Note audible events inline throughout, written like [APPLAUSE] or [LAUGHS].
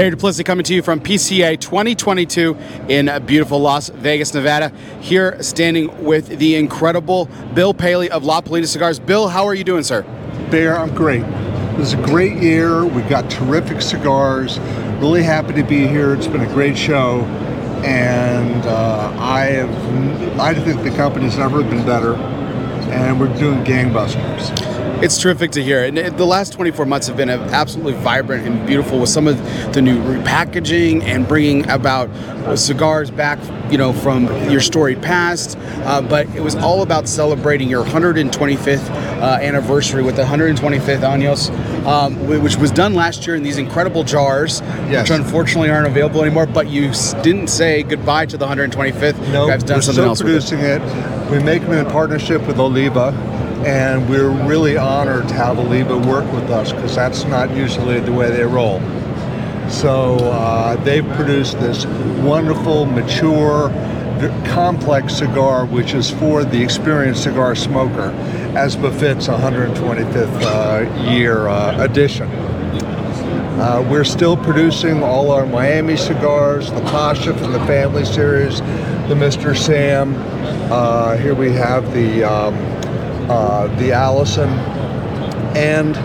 Barry Duplessis coming to you from PCA 2022 in beautiful Las Vegas, Nevada. Here, standing with the incredible Bill Paley of La Palina Cigars. Bill, how are you doing, sir? Bear, I'm great. This is a great year. We got terrific cigars. Really happy to be here. It's been a great show, and uh, I have. I think the company's never been better, and we're doing gangbusters. It's terrific to hear. And the last 24 months have been absolutely vibrant and beautiful with some of the new repackaging and bringing about cigars back, you know, from your storied past. Uh, but it was all about celebrating your 125th uh, anniversary with the 125th Años, um, which was done last year in these incredible jars, Yes. which unfortunately aren't available anymore. But you didn't say goodbye to the 125th. No, done we're something still else with it. producing it. We make them in partnership with Oliva, and we're really honored to have Oliva work with us because that's not usually the way they roll. So uh, they've produced this wonderful, mature, complex cigar, which is for the experienced cigar smoker, as befits a 125th uh, year uh, edition. Uh, we're still producing all our Miami cigars, the Pasha from the Family Series, the Mr. Sam. Uh, here we have the um, uh, the Allison, and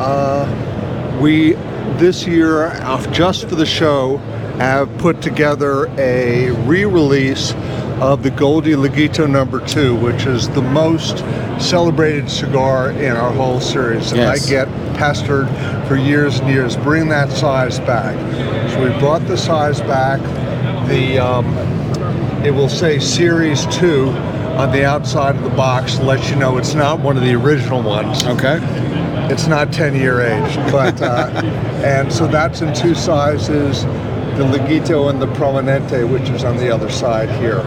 uh, we this year, uh, just for the show, have put together a re-release of the Goldie Laguito Number Two, which is the most celebrated cigar in our whole series, and Yes. I get pestered for years and years. Bring that size back. So we brought the size back. The um, it will say Series Two on the outside of the box to let you know it's not one of the original ones. Okay. It's not 10 year age, but uh, [LAUGHS] and so that's in two sizes, the Laguito and the Prominente, which is on the other side here.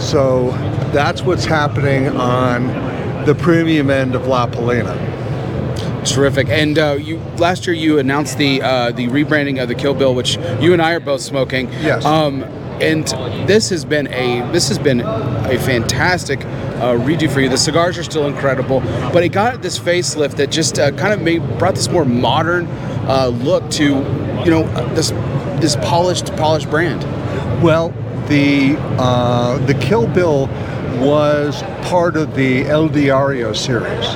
So that's what's happening on the premium end of La Palina. Terrific. And uh, you last year you announced the uh, the rebranding of the Kill Bill, which you and I are both smoking. Yes. Um, and this has been a this has been a fantastic uh, redo for you. The cigars are still incredible, but it got this facelift that just uh, kind of made brought this more modern uh, look to you know uh, this this polished polished brand. Well, the uh, the Kill Bill was part of the El Diario series,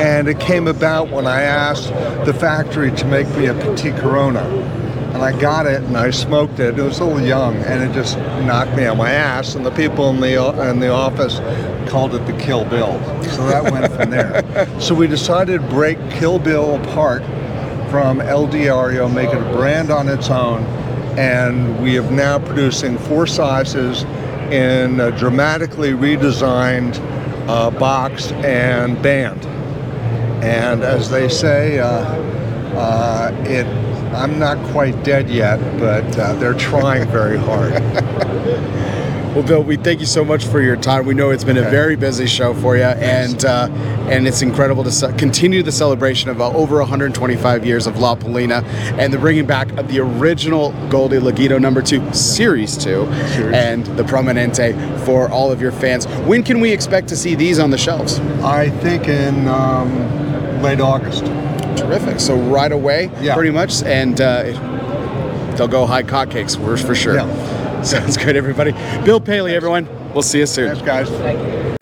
and it came about when I asked the factory to make me a Petit Corona, and I got it and I smoked it. It was a little young, and it just knocked me on my ass. And the people in the in the office called it the Kill Bill, so that went from there. [LAUGHS] So we decided to break Kill Bill apart from El Diario, make it a brand on its own, and we have now producing four sizes in a dramatically redesigned uh, box and band. And as they say, uh, uh, it. I'm not quite dead yet, but uh, they're trying very hard. [LAUGHS] Well, Bill, we thank you so much for your time. We know it's been a very busy show for you, and uh, and it's incredible to ce- continue the celebration of uh, over 125 years of La Palina and the bringing back of the original Goldie Laguito Number Two, Series Two, and the Prominente for all of your fans. When can we expect to see these on the shelves? I think in um, late August. Terrific. So right away, Yeah. pretty much, and uh, they'll go high hotcakes, for for sure. Yeah. [LAUGHS] Sounds good, everybody. Bill Paley, everyone. We'll see you soon. Thanks, guys.